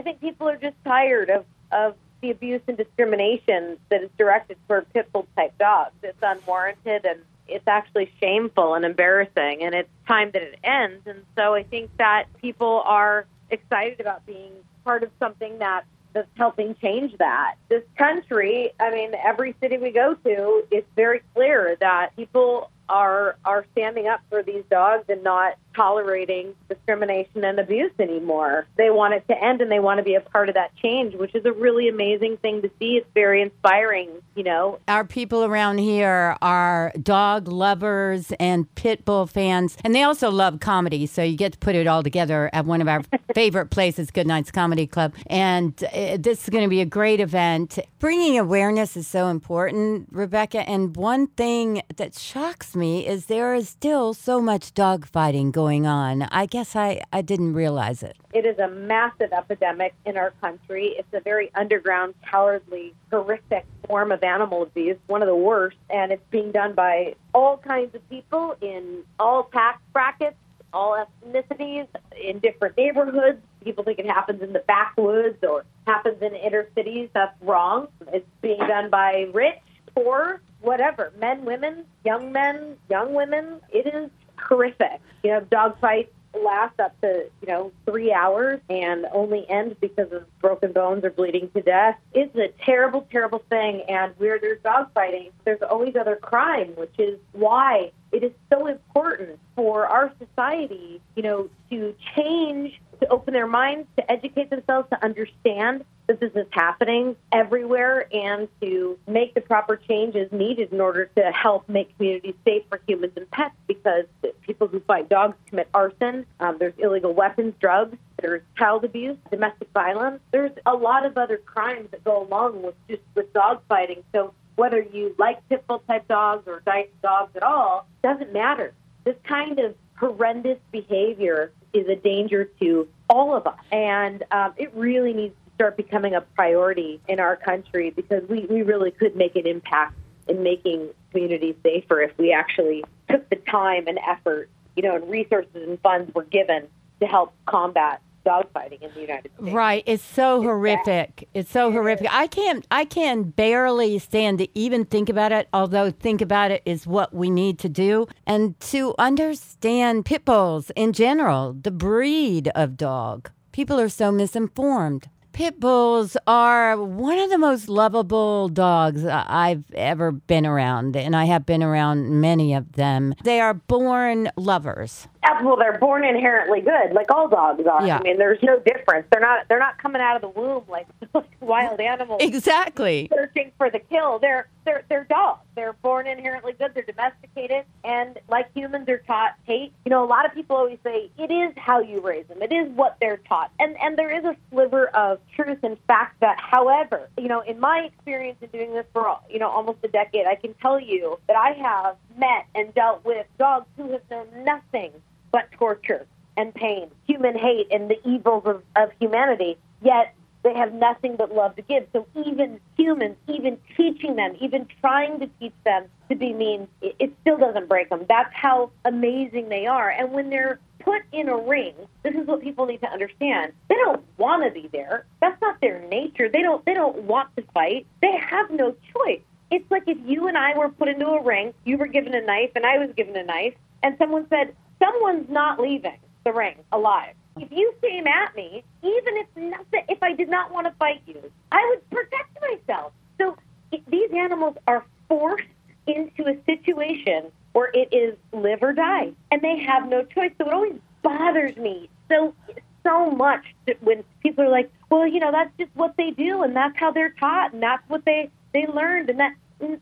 I think people are just tired of, of the abuse and discrimination that is directed toward pit bull type dogs. It's unwarranted and it's actually shameful and embarrassing, and it's time that it ends. And so I think that people are excited about being part of something that that's helping change that. This country, I mean, every city we go to, it's very clear that people are are standing up for these dogs and not tolerating discrimination and abuse anymore. They want it to end and they want to be a part of that change, which is a really amazing thing to see. It's very inspiring, you know. Our people around here are dog lovers and pit bull fans, and they also love comedy. So you get to put it all together at one of our favorite places, Good Nights Comedy Club. And uh, this is going to be a great event. Bringing awareness is so important, Rebecca. And one thing that shocks me is there is still so much dog fighting going on. I guess I, I didn't realize it. It is a massive epidemic in our country. It's a very underground, cowardly, horrific form of animal abuse, one of the worst, and it's being done by all kinds of people in all tax brackets, all ethnicities, in different neighborhoods. People think it happens in the backwoods or happens in inner cities. That's wrong. It's being done by rich, poor, whatever, men, women, young men, young women. It is horrific. You know, dog fights last up to, you know, three hours and only end because of broken bones or bleeding to death. It's a terrible, terrible thing. And where there's dog fighting, there's always other crime, which is why it is so important for our society, you know, to change, to open their minds, to educate themselves, to understand that this is happening everywhere, and to make the proper changes needed in order to help make communities safe for humans and pets. Because people who fight dogs commit arson. Um, there's illegal weapons, drugs. There's child abuse, domestic violence. There's a lot of other crimes that go along with just with dog fighting. So whether you like pit bull type dogs or dice dogs at all, doesn't matter. This kind of horrendous behavior is a danger to all of us. And um, it really needs start becoming a priority in our country because we, we really could make an impact in making communities safer if we actually took the time and effort, you know, and resources and funds were given to help combat dogfighting in the United States. Right. It's so it's horrific. Bad. It's so horrific. I can't I can barely stand to even think about it, although think about it is what we need to do. And to understand pit bulls in general, the breed of dog. People are so misinformed. Pit bulls are one of the most lovable dogs I've ever been around, and I have been around many of them. They are born lovers well, they're born inherently good, like all dogs are. Yeah. I mean, there's no difference. They're not they're not coming out of the womb like, like wild animals. Exactly. Searching for the kill. They're they're they're dogs. They're born inherently good. They're domesticated, and like humans, are taught hate. You know, a lot of people always say it is how you raise them. It is what they're taught, and and there is a sliver of truth and fact that. However, you know, in my experience in doing this for you know almost a decade, I can tell you that I have met and dealt with dogs who have known nothing but torture and pain, human hate, and the evils of, of humanity. Yet they have nothing but love to give. So even humans, even teaching them, even trying to teach them to be mean, it, it still doesn't break them. That's how amazing they are. And when they're put in a ring, this is what people need to understand. They don't want to be there. That's not their nature. They don't. They don't want to fight. They have no choice. It's like if you and I were put into a ring, you were given a knife, and I was given a knife, and someone said, someone's not leaving the ring alive. If you came at me, even if nothing, if I did not want to fight you, I would protect myself. So these animals are forced into a situation where it is live or die, and they have no choice. So it always bothers me so so much that when people are like, "Well, you know, that's just what they do, and that's how they're taught, and that's what they they learned," and that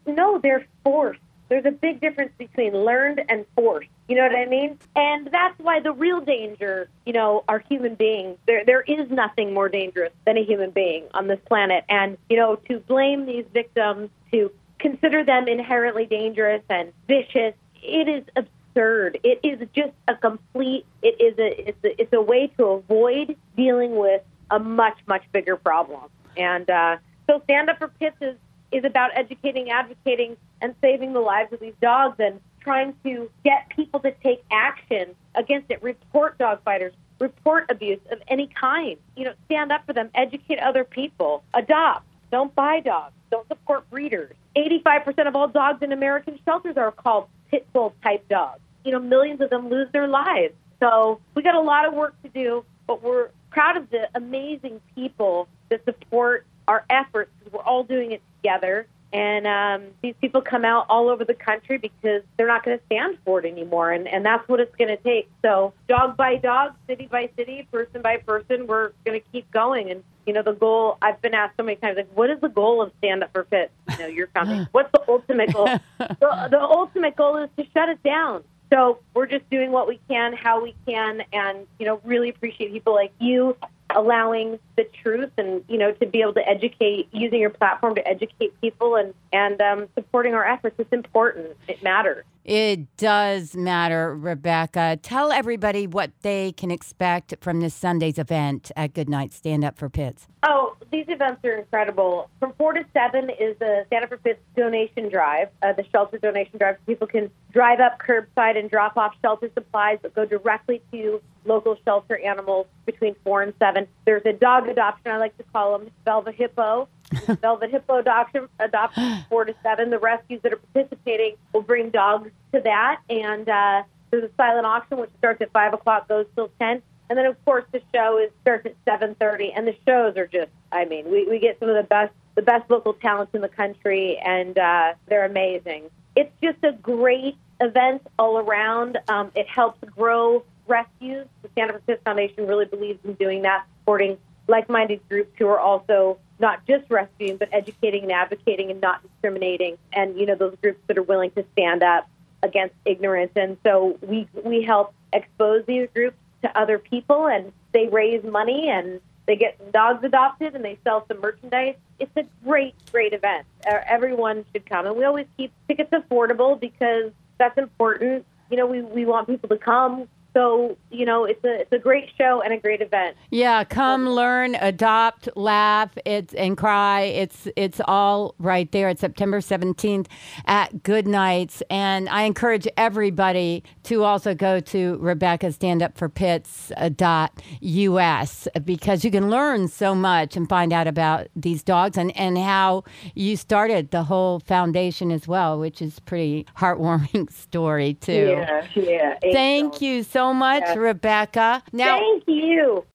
no, they're forced. There's a big difference between learned and forced. You know what I mean? And that's why the real danger, you know, are human beings. There, there is nothing more dangerous than a human being on this planet. And, you know, to blame these victims, to consider them inherently dangerous and vicious, it is absurd. It is just a complete, it is a, it's a, it's a way to avoid dealing with a much, much bigger problem. And uh, so Stand Up for Pits is is about educating, advocating, and saving the lives of these dogs and trying to get people to take action against it. Report dog fighters, report abuse of any kind. You know, stand up for them, educate other people, adopt, don't buy dogs, don't support breeders. 85% of all dogs in American shelters are called pit bull type dogs. You know, millions of them lose their lives. So we got a lot of work to do, but we're proud of the amazing people that support our efforts because we're all doing it together. And um, these people come out all over the country because they're not going to stand for it anymore. And, and that's what it's going to take. So, dog by dog, city by city, person by person, we're going to keep going. And, you know, the goal, I've been asked so many times, like, what is the goal of Stand Up for Pits? You know, your foundation. What's the ultimate goal? the, the ultimate goal is to shut it down. So we're just doing what we can, how we can, and you know, really appreciate people like you allowing the truth and you know to be able to educate using your platform to educate people and and um, supporting our efforts. It's important. It matters it does matter rebecca. Tell everybody what they can expect from this sunday's event at goodnight. Stand up for pits oh these events are incredible. From four to seven is the stand up for pits donation drive uh, the shelter donation drive. People can drive up curbside and drop off shelter supplies that go directly to local shelter animals between four and seven. There's a dog adoption, I like to call them Velvet Hippo. Velvet Hippo adoption, adoption four to seven. The rescues that are participating will bring dogs to that. And uh, there's a silent auction, which starts at 5 o'clock, goes till 10. And then, of course, the show is starts at 7.30. And the shows are just, I mean, we, we get some of the best the best local talents in the country, and uh, they're amazing. It's just a great event all around. Um, it helps grow rescues. The Santa Pits Foundation really believes in doing that, supporting like-minded groups who are also not just rescuing, but educating and advocating and not discriminating. And you know those groups that are willing to stand up against ignorance. And so we we help expose these groups to other people, and they raise money and they get dogs adopted and they sell some merchandise. It's a great, great event. Everyone should come, and we always keep tickets affordable because that's important. You know, we we want people to come so you know, it's a it's a great show and a great event. Yeah, come learn, adopt, laugh, it's and cry. It's it's all right there. It's September seventeenth at Good Nights, and I encourage everybody to also go to Rebecca Stand Up for Pits uh, dot us because you can learn so much and find out about these dogs and and how you started the whole foundation as well, which is pretty heartwarming story too. Yeah, yeah. Thank you so much, Rebecca. Now, Thank you.